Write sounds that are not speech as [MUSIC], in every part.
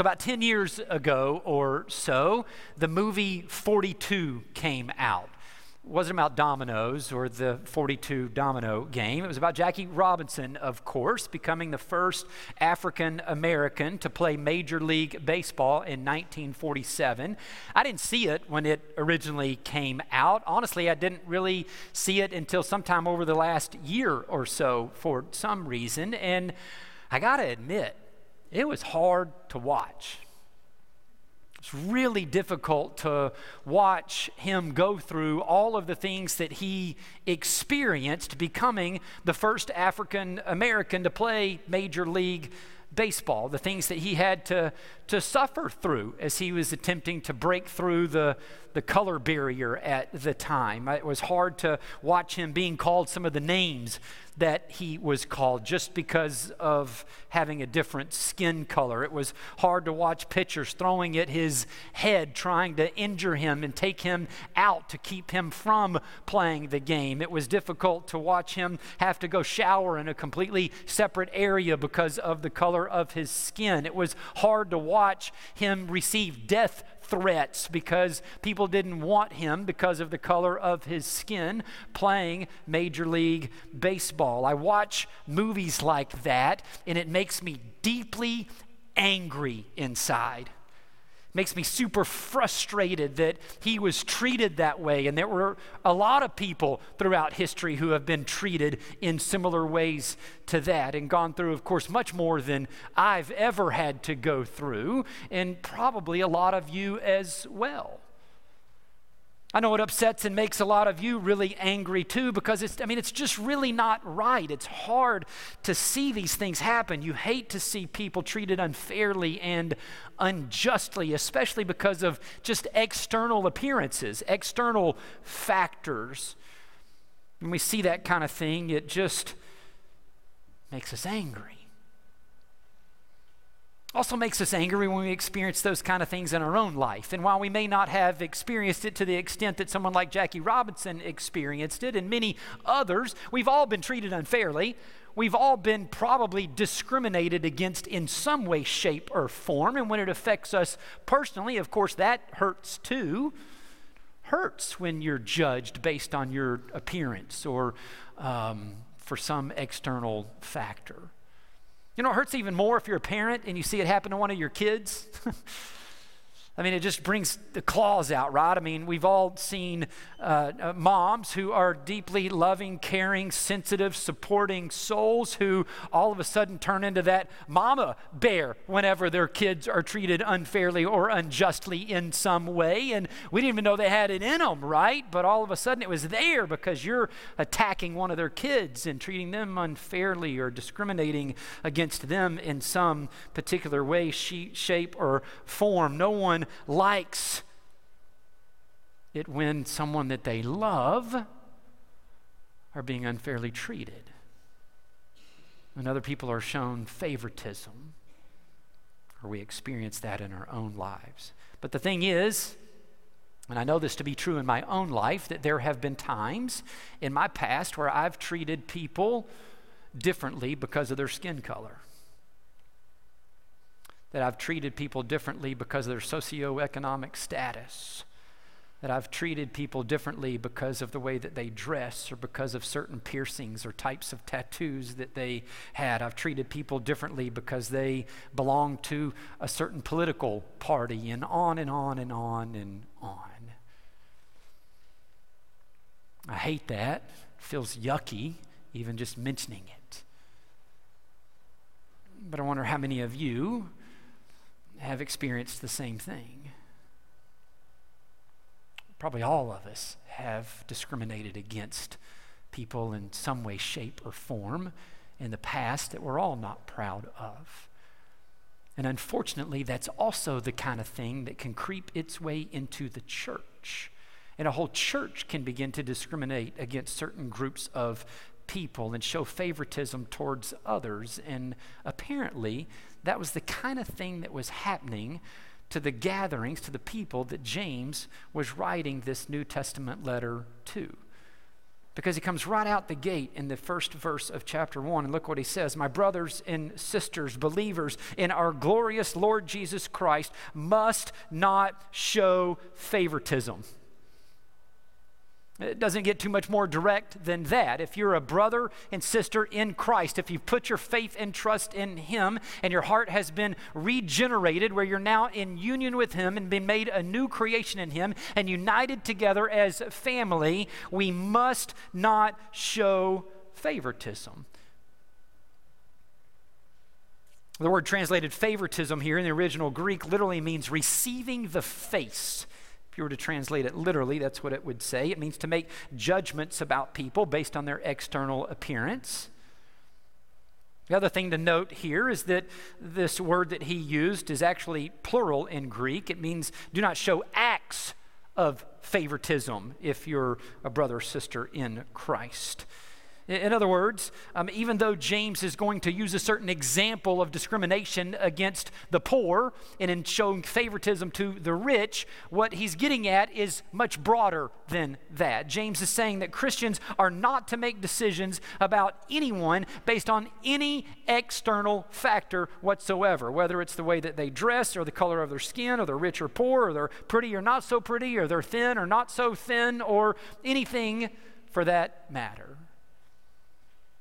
So, about 10 years ago or so, the movie 42 came out. It wasn't about dominoes or the 42 domino game. It was about Jackie Robinson, of course, becoming the first African American to play Major League Baseball in 1947. I didn't see it when it originally came out. Honestly, I didn't really see it until sometime over the last year or so for some reason. And I got to admit, it was hard to watch. It's really difficult to watch him go through all of the things that he experienced becoming the first African American to play Major League Baseball, the things that he had to, to suffer through as he was attempting to break through the, the color barrier at the time. It was hard to watch him being called some of the names that he was called just because of having a different skin color. It was hard to watch pitchers throwing at his head, trying to injure him and take him out to keep him from playing the game. It was difficult to watch him have to go shower in a completely separate area because of the color of his skin. It was hard to watch him receive death threats because people didn't want him because of the color of his skin playing Major League Baseball. I watch movies like that and it makes me deeply angry inside makes me super frustrated that he was treated that way. And there were a lot of people throughout history who have been treated in similar ways to that and gone through, of course, much more than I've ever had to go through, and probably a lot of you as well. I know it upsets and makes a lot of you really angry too because it's, I mean, it's just really not right. It's hard to see these things happen. You hate to see people treated unfairly and unjustly, especially because of just external appearances, external factors. When we see that kind of thing, it just makes us angry. Also makes us angry when we experience those kind of things in our own life. And while we may not have experienced it to the extent that someone like Jackie Robinson experienced it, and many others, we've all been treated unfairly. We've all been probably discriminated against in some way, shape, or form. And when it affects us personally, of course, that hurts too. Hurts when you're judged based on your appearance or um, for some external factor. You know, it hurts even more if you're a parent and you see it happen to one of your kids. [LAUGHS] I mean, it just brings the claws out, right? I mean, we've all seen uh, uh, moms who are deeply loving, caring, sensitive, supporting souls who all of a sudden turn into that mama bear whenever their kids are treated unfairly or unjustly in some way. And we didn't even know they had it in them, right? But all of a sudden it was there because you're attacking one of their kids and treating them unfairly or discriminating against them in some particular way, shape, or form. No one likes it when someone that they love are being unfairly treated. When other people are shown favoritism, or we experience that in our own lives. But the thing is, and I know this to be true in my own life, that there have been times in my past where I've treated people differently because of their skin color that I've treated people differently because of their socioeconomic status, that I've treated people differently because of the way that they dress or because of certain piercings or types of tattoos that they had. I've treated people differently because they belong to a certain political party, and on and on and on and on. I hate that. It feels yucky, even just mentioning it. But I wonder how many of you have experienced the same thing. Probably all of us have discriminated against people in some way, shape, or form in the past that we're all not proud of. And unfortunately, that's also the kind of thing that can creep its way into the church. And a whole church can begin to discriminate against certain groups of people and show favoritism towards others. And apparently, that was the kind of thing that was happening to the gatherings, to the people that James was writing this New Testament letter to. because he comes right out the gate in the first verse of chapter 1. And look what he says My brothers and sisters, believers in our glorious Lord Jesus Christ, must not show favoritism. It doesn't get too much more direct than that. If you're a brother and sister in Christ, if you've put your faith and trust in Him and your heart has been regenerated, where you're now in union with Him and been made a new creation in Him and united together as family, we must not show favoritism. The word translated favoritism here in the original Greek literally means receiving the face if you were to translate it literally, that's what it would say. It means to make judgments about people based on their external appearance. The other thing to note here is that this word that he used is actually plural in Greek. It means do not show acts of favoritism if you're a brother or sister in Christ. In other words, um, even though James is going to use a certain example of discrimination against the poor and in showing favoritism to the rich, what he's getting at is much broader than that. James is saying that Christians are not to make decisions about anyone based on any external factor whatsoever, whether it's the way that they dress or the color of their skin or they're rich or poor or they're pretty or not so pretty or they're thin or not so thin or anything for that matter.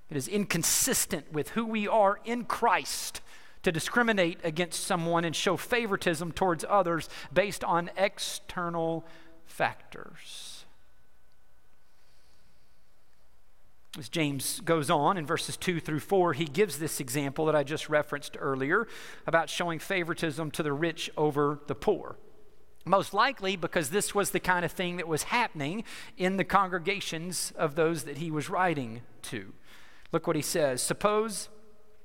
It is inconsistent with who we are in Christ to discriminate against someone and show favoritism towards others based on external factors. As James goes on in verses 2 through 4, he gives this example that I just referenced earlier about showing favoritism to the rich over the poor. Most likely because this was the kind of thing that was happening in the congregations of those that he was writing to. Look what he says. Suppose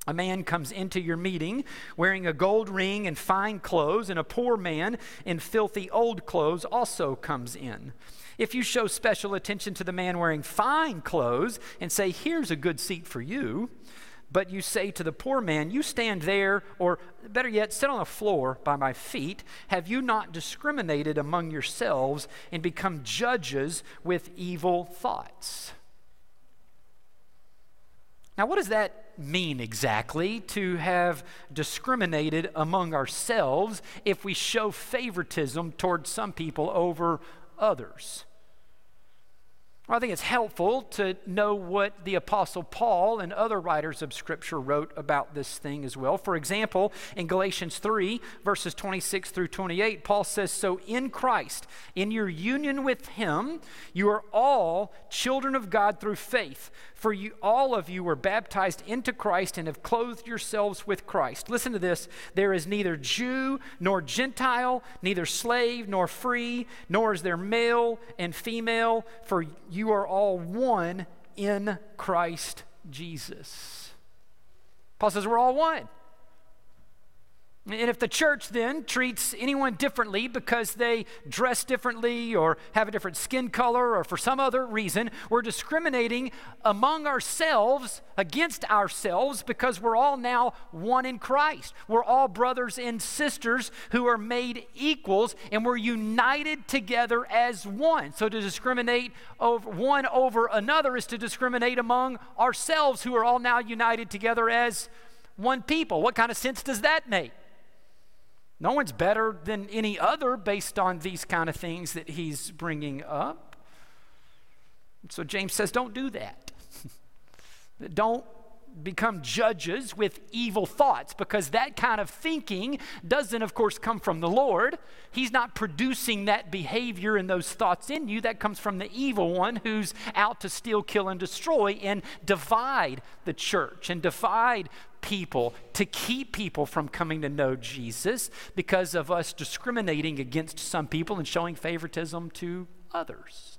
a man comes into your meeting wearing a gold ring and fine clothes, and a poor man in filthy old clothes also comes in. If you show special attention to the man wearing fine clothes and say, Here's a good seat for you, but you say to the poor man, You stand there, or better yet, sit on the floor by my feet, have you not discriminated among yourselves and become judges with evil thoughts? Now, what does that mean exactly to have discriminated among ourselves if we show favoritism towards some people over others? Well, I think it's helpful to know what the Apostle Paul and other writers of Scripture wrote about this thing as well. For example, in Galatians 3, verses 26 through 28, Paul says, So in Christ, in your union with Him, you are all children of God through faith. For you, all of you were baptized into Christ and have clothed yourselves with Christ. Listen to this there is neither Jew nor Gentile, neither slave nor free, nor is there male and female, for you are all one in Christ Jesus. Paul says we're all one. And if the church then treats anyone differently because they dress differently or have a different skin color or for some other reason, we're discriminating among ourselves against ourselves because we're all now one in Christ. We're all brothers and sisters who are made equals and we're united together as one. So to discriminate over one over another is to discriminate among ourselves who are all now united together as one people. What kind of sense does that make? No one's better than any other based on these kind of things that he's bringing up. So James says, don't do that. [LAUGHS] don't become judges with evil thoughts because that kind of thinking doesn't, of course, come from the Lord. He's not producing that behavior and those thoughts in you. That comes from the evil one who's out to steal, kill, and destroy and divide the church and divide people to keep people from coming to know Jesus because of us discriminating against some people and showing favoritism to others.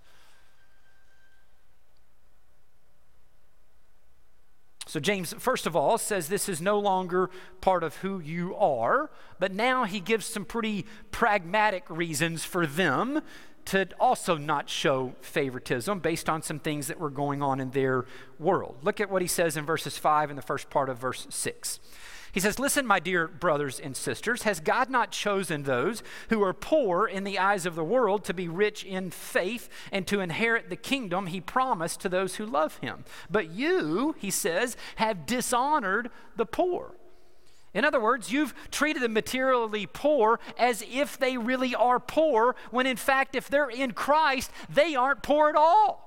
So, James, first of all, says this is no longer part of who you are, but now he gives some pretty pragmatic reasons for them to also not show favoritism based on some things that were going on in their world. Look at what he says in verses 5 and the first part of verse 6. He says, Listen, my dear brothers and sisters, has God not chosen those who are poor in the eyes of the world to be rich in faith and to inherit the kingdom he promised to those who love him? But you, he says, have dishonored the poor. In other words, you've treated the materially poor as if they really are poor, when in fact, if they're in Christ, they aren't poor at all.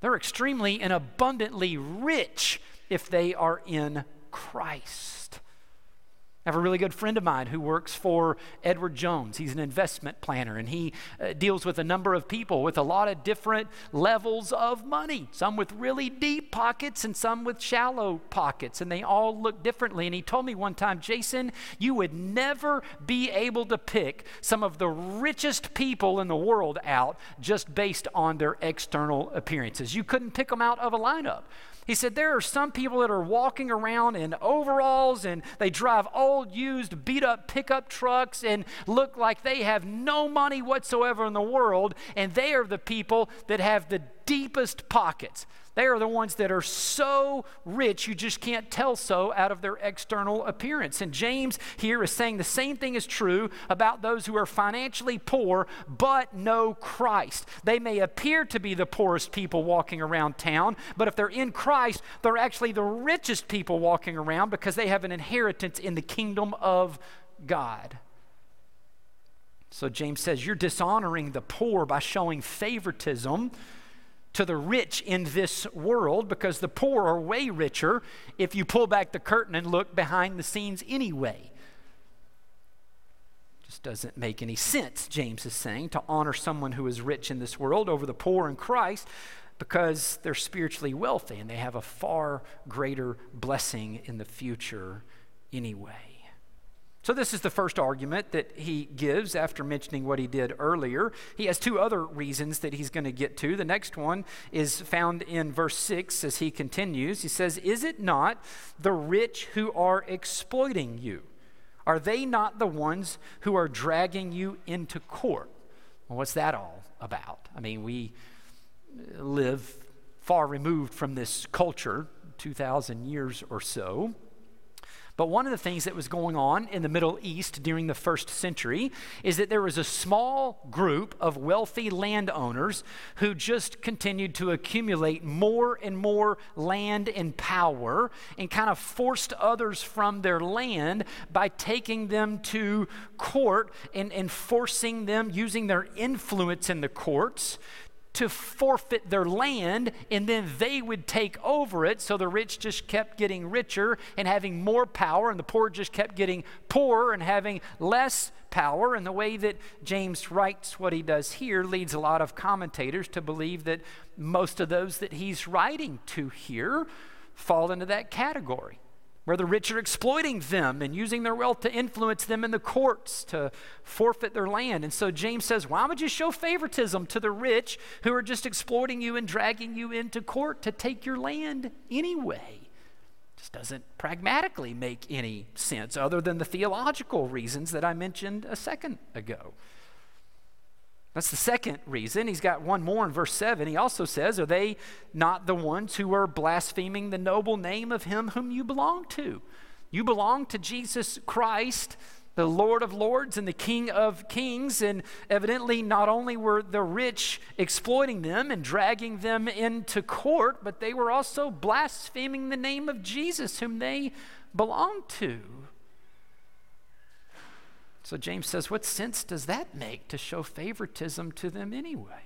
They're extremely and abundantly rich if they are in Christ. I have a really good friend of mine who works for Edward Jones. He's an investment planner and he uh, deals with a number of people with a lot of different levels of money, some with really deep pockets and some with shallow pockets, and they all look differently. And he told me one time, Jason, you would never be able to pick some of the richest people in the world out just based on their external appearances. You couldn't pick them out of a lineup. He said, There are some people that are walking around in overalls and they drive old, used, beat up pickup trucks and look like they have no money whatsoever in the world, and they are the people that have the deepest pockets. They are the ones that are so rich you just can't tell so out of their external appearance. And James here is saying the same thing is true about those who are financially poor but know Christ. They may appear to be the poorest people walking around town, but if they're in Christ, they're actually the richest people walking around because they have an inheritance in the kingdom of God. So James says, You're dishonoring the poor by showing favoritism to the rich in this world because the poor are way richer if you pull back the curtain and look behind the scenes anyway. Just doesn't make any sense, James is saying, to honor someone who is rich in this world over the poor in Christ because they're spiritually wealthy and they have a far greater blessing in the future anyway. So, this is the first argument that he gives after mentioning what he did earlier. He has two other reasons that he's going to get to. The next one is found in verse 6 as he continues. He says, Is it not the rich who are exploiting you? Are they not the ones who are dragging you into court? Well, what's that all about? I mean, we live far removed from this culture, 2,000 years or so. But one of the things that was going on in the Middle East during the first century is that there was a small group of wealthy landowners who just continued to accumulate more and more land and power and kind of forced others from their land by taking them to court and, and forcing them, using their influence in the courts to forfeit their land and then they would take over it. So the rich just kept getting richer and having more power, and the poor just kept getting poorer and having less power. And the way that James writes what he does here leads a lot of commentators to believe that most of those that he's writing to here fall into that category where the rich are exploiting them and using their wealth to influence them in the courts to forfeit their land. And so James says, Why would you show favoritism to the rich who are just exploiting you and dragging you into court to take your land anyway? Just doesn't pragmatically make any sense other than the theological reasons that I mentioned a second ago. That's the second reason. He's got one more in verse 7. He also says, Are they not the ones who are blaspheming the noble name of him whom you belong to? You belong to Jesus Christ, the Lord of Lords and the King of Kings. And evidently, not only were the rich exploiting them and dragging them into court, but they were also blaspheming the name of Jesus, whom they belong to. So James says, What sense does that make to show favoritism to them anyway?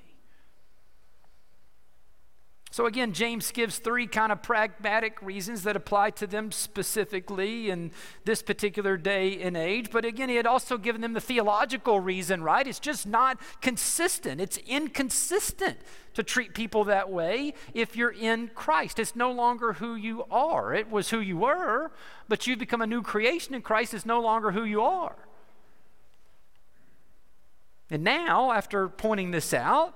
So again, James gives three kind of pragmatic reasons that apply to them specifically in this particular day and age. But again, he had also given them the theological reason, right? It's just not consistent. It's inconsistent to treat people that way if you're in Christ. It's no longer who you are. It was who you were, but you've become a new creation in Christ. It's no longer who you are. And now, after pointing this out,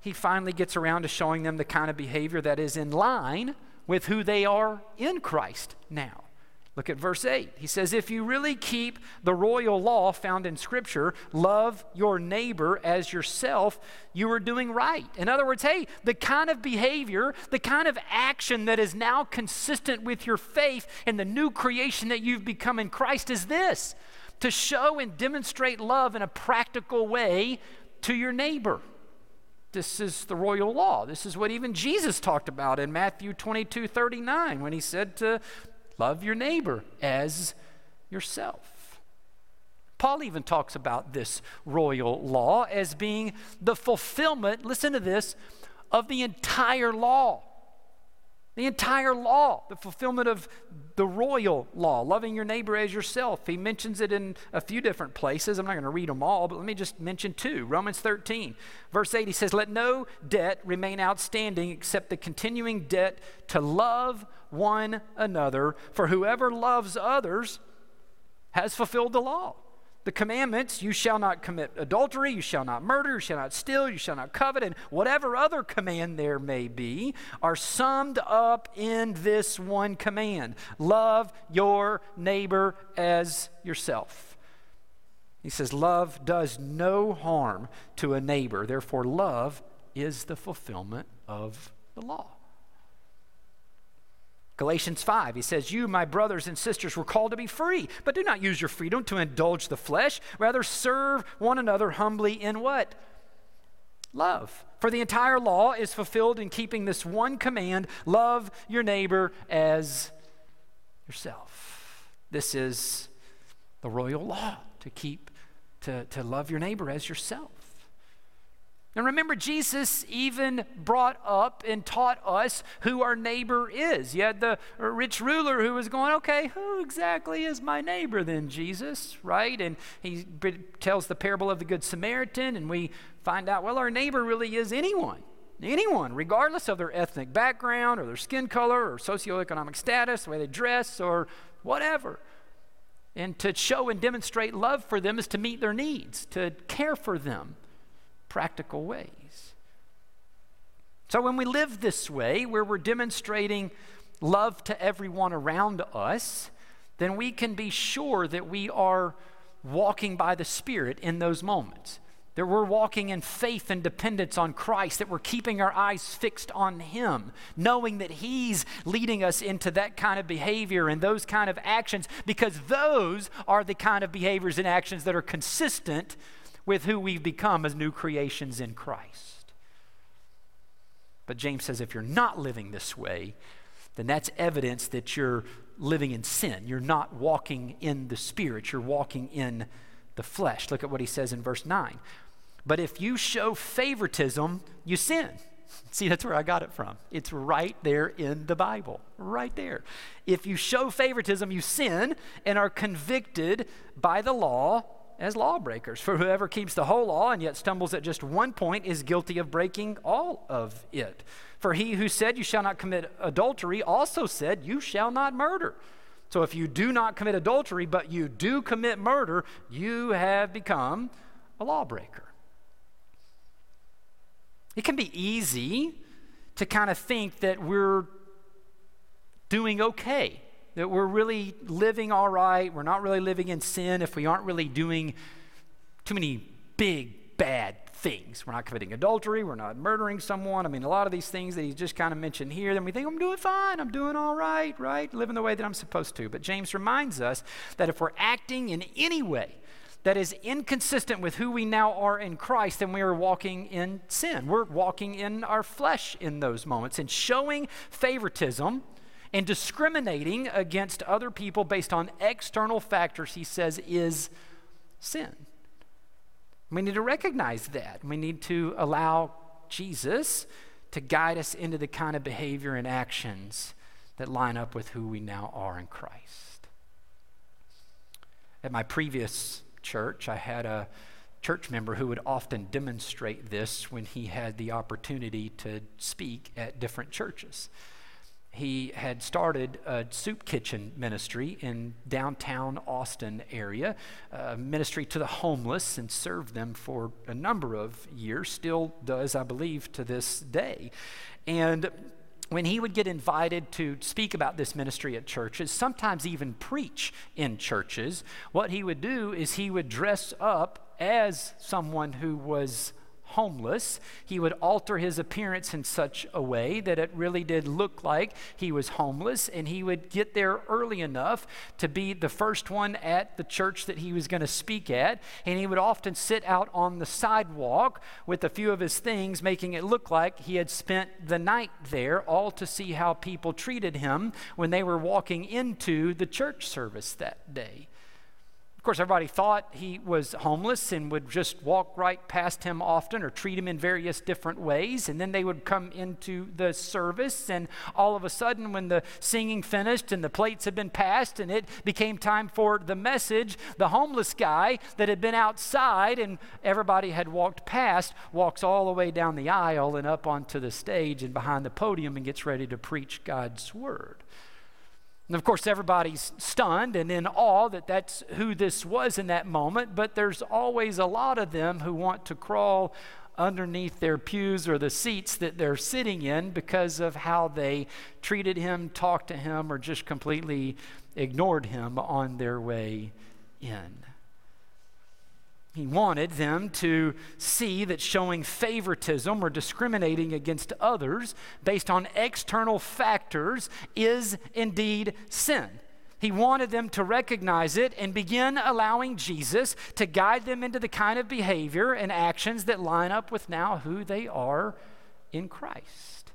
he finally gets around to showing them the kind of behavior that is in line with who they are in Christ now. Look at verse 8. He says, If you really keep the royal law found in Scripture, love your neighbor as yourself, you are doing right. In other words, hey, the kind of behavior, the kind of action that is now consistent with your faith and the new creation that you've become in Christ is this to show and demonstrate love in a practical way to your neighbor. This is the royal law. This is what even Jesus talked about in Matthew 22 39 when he said to Love your neighbor as yourself. Paul even talks about this royal law as being the fulfillment, listen to this, of the entire law. The entire law, the fulfillment of the royal law, loving your neighbor as yourself. He mentions it in a few different places. I'm not going to read them all, but let me just mention two. Romans 13, verse 8, he says, Let no debt remain outstanding except the continuing debt to love one another, for whoever loves others has fulfilled the law. The commandments, you shall not commit adultery, you shall not murder, you shall not steal, you shall not covet, and whatever other command there may be, are summed up in this one command love your neighbor as yourself. He says, Love does no harm to a neighbor, therefore, love is the fulfillment of the law. Galatians 5, he says, You, my brothers and sisters, were called to be free, but do not use your freedom to indulge the flesh. Rather, serve one another humbly in what? Love. For the entire law is fulfilled in keeping this one command love your neighbor as yourself. This is the royal law to keep, to, to love your neighbor as yourself. And remember, Jesus even brought up and taught us who our neighbor is. You had the rich ruler who was going, okay, who exactly is my neighbor then, Jesus? Right? And he tells the parable of the Good Samaritan, and we find out, well, our neighbor really is anyone. Anyone, regardless of their ethnic background or their skin color or socioeconomic status, the way they dress or whatever. And to show and demonstrate love for them is to meet their needs, to care for them practical ways. So when we live this way, where we're demonstrating love to everyone around us, then we can be sure that we are walking by the Spirit in those moments. That we're walking in faith and dependence on Christ, that we're keeping our eyes fixed on Him, knowing that He's leading us into that kind of behavior and those kind of actions, because those are the kind of behaviors and actions that are consistent with who we've become as new creations in Christ. But James says if you're not living this way, then that's evidence that you're living in sin. You're not walking in the Spirit, you're walking in the flesh. Look at what he says in verse 9. But if you show favoritism, you sin. [LAUGHS] See, that's where I got it from. It's right there in the Bible, right there. If you show favoritism, you sin and are convicted by the law as lawbreakers. For whoever keeps the whole law and yet stumbles at just one point is guilty of breaking all of it. For he who said, You shall not commit adultery, also said, You shall not murder. So if you do not commit adultery, but you do commit murder, you have become a lawbreaker. It can be easy to kind of think that we're doing okay that we're really living all right. We're not really living in sin if we aren't really doing too many big, bad things. We're not committing adultery. We're not murdering someone. I mean, a lot of these things that he just kind of mentioned here, then we think, I'm doing fine. I'm doing all right, right? Living the way that I'm supposed to. But James reminds us that if we're acting in any way, that is inconsistent with who we now are in Christ, then we are walking in sin. We're walking in our flesh in those moments. And showing favoritism and discriminating against other people based on external factors, he says, is sin. We need to recognize that. We need to allow Jesus to guide us into the kind of behavior and actions that line up with who we now are in Christ. At my previous church, I had a church member who would often demonstrate this when he had the opportunity to speak at different churches he had started a soup kitchen ministry in downtown Austin area, a ministry to the homeless, and served them for a number of years. Still does, I believe, to this day. And when he would get invited to speak about this ministry at churches, sometimes even preach in churches, what he would do is he would dress up as someone who was homeless. He would alter his appearance in such a way that it really did look like he was homeless, and he would get there early enough to be the first one at the church that he was going to speak at. And he would often sit out on the sidewalk with a few of his things, making it look like he had spent the night there, all to see how people treated him when they were walking into the church service that day. Of course, everybody thought he was homeless and would just walk right past him often or treat him in various different ways. And then they would come into the service, and all of a sudden, when the singing finished and the plates had been passed and it became time for the message, the homeless guy that had been outside and everybody had walked past walks all the way down the aisle and up onto the stage and behind the podium and gets ready to preach God's word. And of course, everybody's stunned and in awe that that's who this was in that moment, but there's always a lot of them who want to crawl underneath their pews or the seats that they're sitting in because of how they treated him, talked to him, or just completely ignored him on their way in. He wanted them to see that showing favoritism or discriminating against others based on external factors is indeed sin. He wanted them to recognize it and begin allowing Jesus to guide them into the kind of behavior and actions that line up with now who they are in Christ.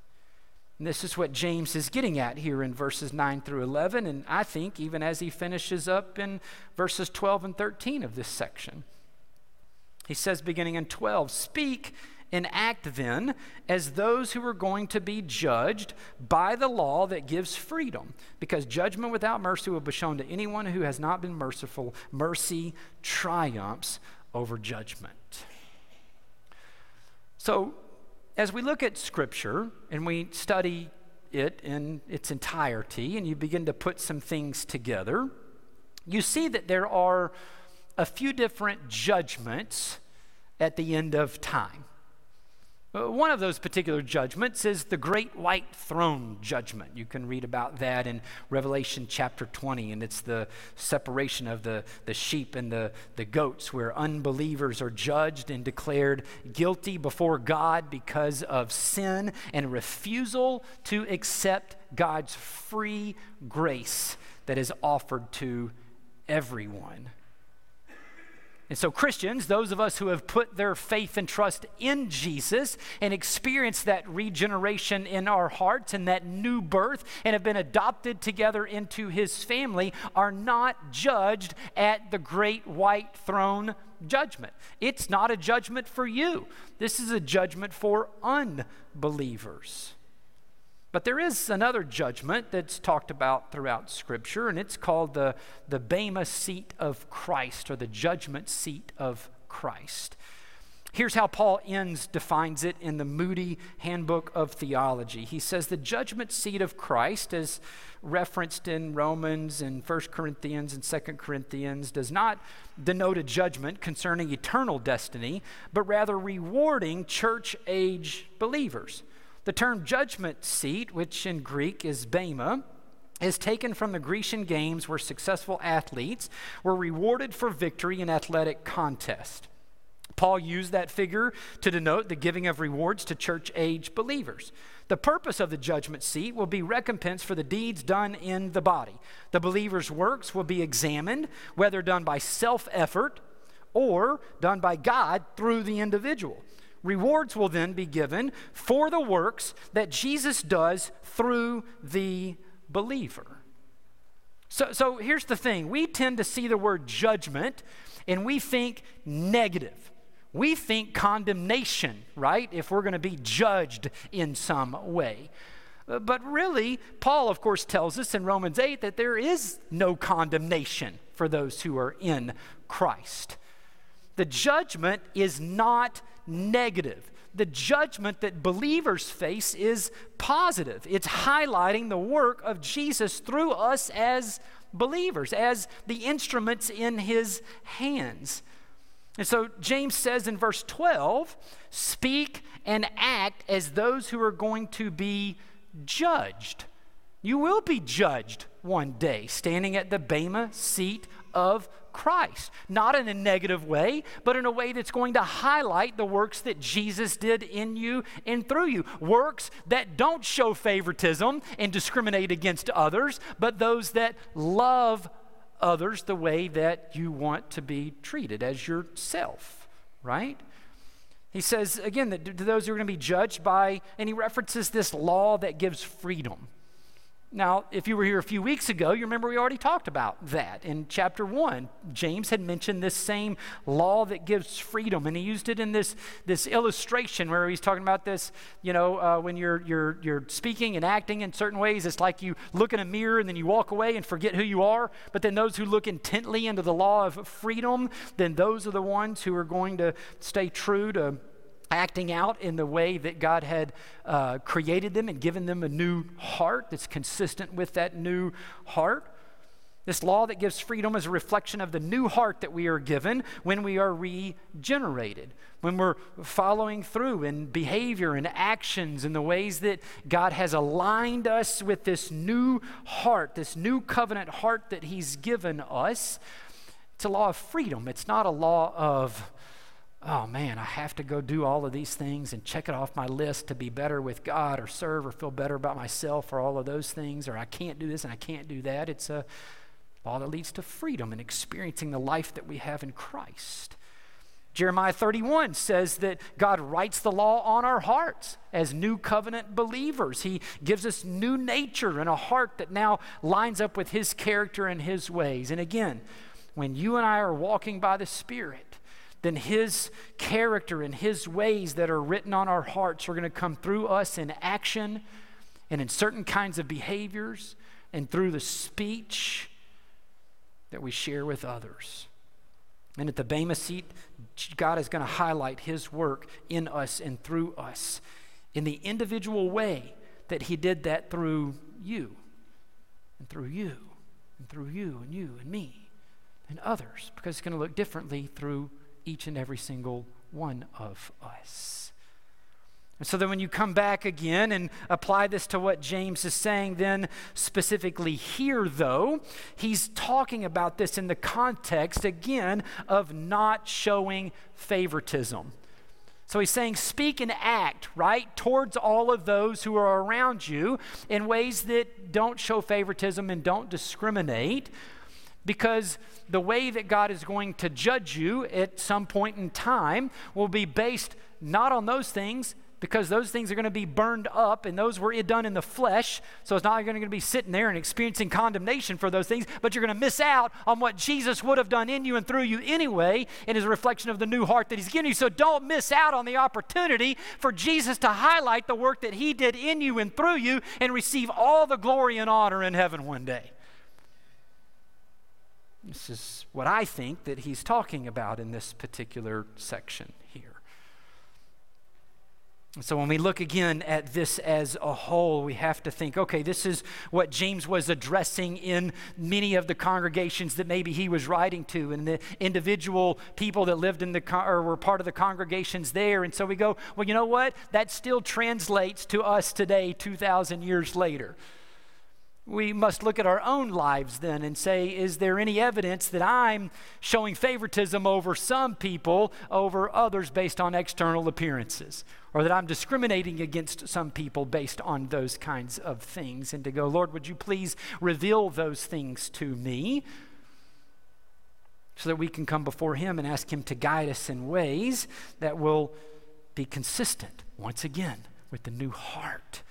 And this is what James is getting at here in verses 9 through 11, and I think even as he finishes up in verses 12 and 13 of this section. He says, beginning in 12, Speak and act then as those who are going to be judged by the law that gives freedom, because judgment without mercy will be shown to anyone who has not been merciful. Mercy triumphs over judgment. So, as we look at Scripture and we study it in its entirety, and you begin to put some things together, you see that there are a few different judgments at the end of time. Uh, one of those particular judgments is the great white throne judgment. You can read about that in Revelation chapter 20, and it's the separation of the, the sheep and the, the goats, where unbelievers are judged and declared guilty before God because of sin and refusal to accept God's free grace that is offered to everyone. And so, Christians, those of us who have put their faith and trust in Jesus and experienced that regeneration in our hearts and that new birth and have been adopted together into his family, are not judged at the great white throne judgment. It's not a judgment for you, this is a judgment for unbelievers. But there is another judgment that's talked about throughout Scripture, and it's called the, the Bema seat of Christ, or the judgment seat of Christ. Here's how Paul Enns defines it in the Moody Handbook of Theology. He says the judgment seat of Christ, as referenced in Romans and 1 Corinthians and 2 Corinthians, does not denote a judgment concerning eternal destiny, but rather rewarding church age believers. The term judgment seat, which in Greek is bema, is taken from the Grecian games where successful athletes were rewarded for victory in athletic contest. Paul used that figure to denote the giving of rewards to church age believers. The purpose of the judgment seat will be recompense for the deeds done in the body. The believer's works will be examined, whether done by self effort or done by God through the individual. Rewards will then be given for the works that Jesus does through the believer. So, so here's the thing we tend to see the word judgment and we think negative. We think condemnation, right? If we're going to be judged in some way. But really, Paul, of course, tells us in Romans 8 that there is no condemnation for those who are in Christ. The judgment is not negative. The judgment that believers face is positive. It's highlighting the work of Jesus through us as believers, as the instruments in his hands. And so James says in verse 12, speak and act as those who are going to be judged. You will be judged one day, standing at the Bema seat of Christ. Not in a negative way, but in a way that's going to highlight the works that Jesus did in you and through you. Works that don't show favoritism and discriminate against others, but those that love others the way that you want to be treated as yourself, right? He says, again, that to those who are going to be judged by, and he references this law that gives freedom. Now, if you were here a few weeks ago, you remember we already talked about that. In chapter one, James had mentioned this same law that gives freedom, and he used it in this, this illustration where he's talking about this, you know, uh, when you're, you're, you're speaking and acting in certain ways, it's like you look in a mirror and then you walk away and forget who you are. But then those who look intently into the law of freedom, then those are the ones who are going to stay true to acting out in the way that God had uh, created them and given them a new heart that's consistent with that new heart. This law that gives freedom is a reflection of the new heart that we are given when we are regenerated, when we're following through in behavior and actions in the ways that God has aligned us with this new heart, this new covenant heart that He's given us. It's a law of freedom, it's not a law of oh man, I have to go do all of these things and check it off my list to be better with God or serve or feel better about myself or all of those things, or I can't do this and I can't do that. It's a law that leads to freedom and experiencing the life that we have in Christ. Jeremiah 31 says that God writes the law on our hearts as new covenant believers. He gives us new nature and a heart that now lines up with His character and His ways. And again, when you and I are walking by the Spirit, then His character and His ways that are written on our hearts are going to come through us in action and in certain kinds of behaviors and through the speech that we share with others. And at the Bema seat, God is going to highlight His work in us and through us in the individual way that He did that through you and through you and through you and you and me and others because it's going to look differently through each and every single one of us. And so then, when you come back again and apply this to what James is saying, then specifically here, though, he's talking about this in the context, again, of not showing favoritism. So he's saying, speak and act, right, towards all of those who are around you in ways that don't show favoritism and don't discriminate, because the way that God is going to judge you at some point in time will be based not on those things, because those things are going to be burned up and those were done in the flesh. So it's not going to be sitting there and experiencing condemnation for those things, but you're going to miss out on what Jesus would have done in you and through you anyway, and is a reflection of the new heart that He's given you. So don't miss out on the opportunity for Jesus to highlight the work that He did in you and through you and receive all the glory and honor in heaven one day. This is what I think that he's talking about in this particular section here. So, when we look again at this as a whole, we have to think okay, this is what James was addressing in many of the congregations that maybe he was writing to, and the individual people that lived in the con- or were part of the congregations there. And so we go, well, you know what? That still translates to us today, 2,000 years later we must look at our own lives then and say, is there any evidence that I'm showing favoritism over some people over others based on external appearances? Or that I'm discriminating against some people based on those kinds of things? And to go, Lord, would you please reveal those things to me so that we can come before Him and ask Him to guide us in ways that will be consistent, once again, with the new heart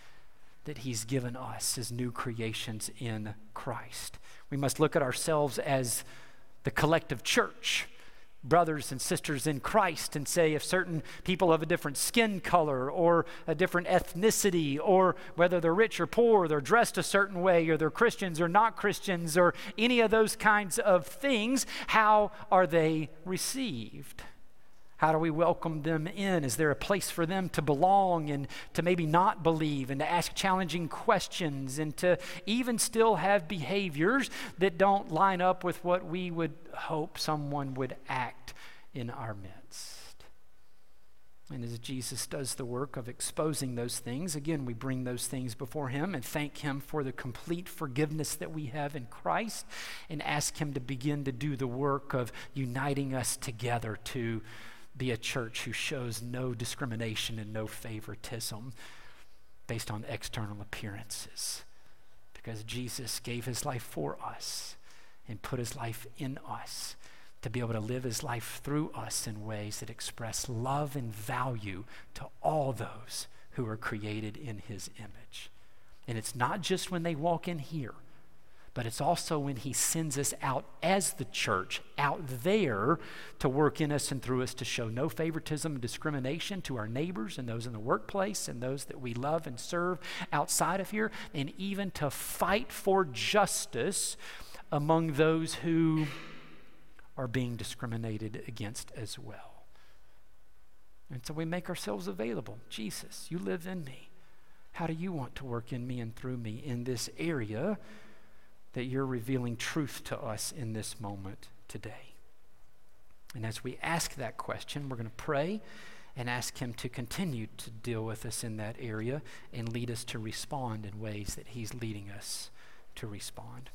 that He's given us as new creations in Christ. We must look at ourselves as the collective church, brothers and sisters in Christ, and say if certain people have a different skin color or a different ethnicity, or whether they're rich or poor, they're dressed a certain way, or they're Christians or not Christians, or any of those kinds of things, how are they received? How do we welcome them in? Is there a place for them to belong and to maybe not believe and to ask challenging questions and to even still have behaviors that don't line up with what we would hope someone would act in our midst? And as Jesus does the work of exposing those things, again, we bring those things before Him and thank Him for the complete forgiveness that we have in Christ and ask Him to begin to do the work of uniting us together to be a church who shows no discrimination and no favoritism based on external appearances. Because Jesus gave His life for us and put His life in us to be able to live his life through us in ways that express love and value to all those who are created in his image. And it's not just when they walk in here, but it's also when he sends us out as the church, out there to work in us and through us to show no favoritism and discrimination to our neighbors and those in the workplace and those that we love and serve outside of here, and even to fight for justice among those who are being discriminated against as well. And so we make ourselves available. Jesus, you live in me. How do you want to work in me and through me in this area that you're revealing truth to us in this moment today? And as we ask that question, we're going to pray and ask Him to continue to deal with us in that area and lead us to respond in ways that He's leading us to respond.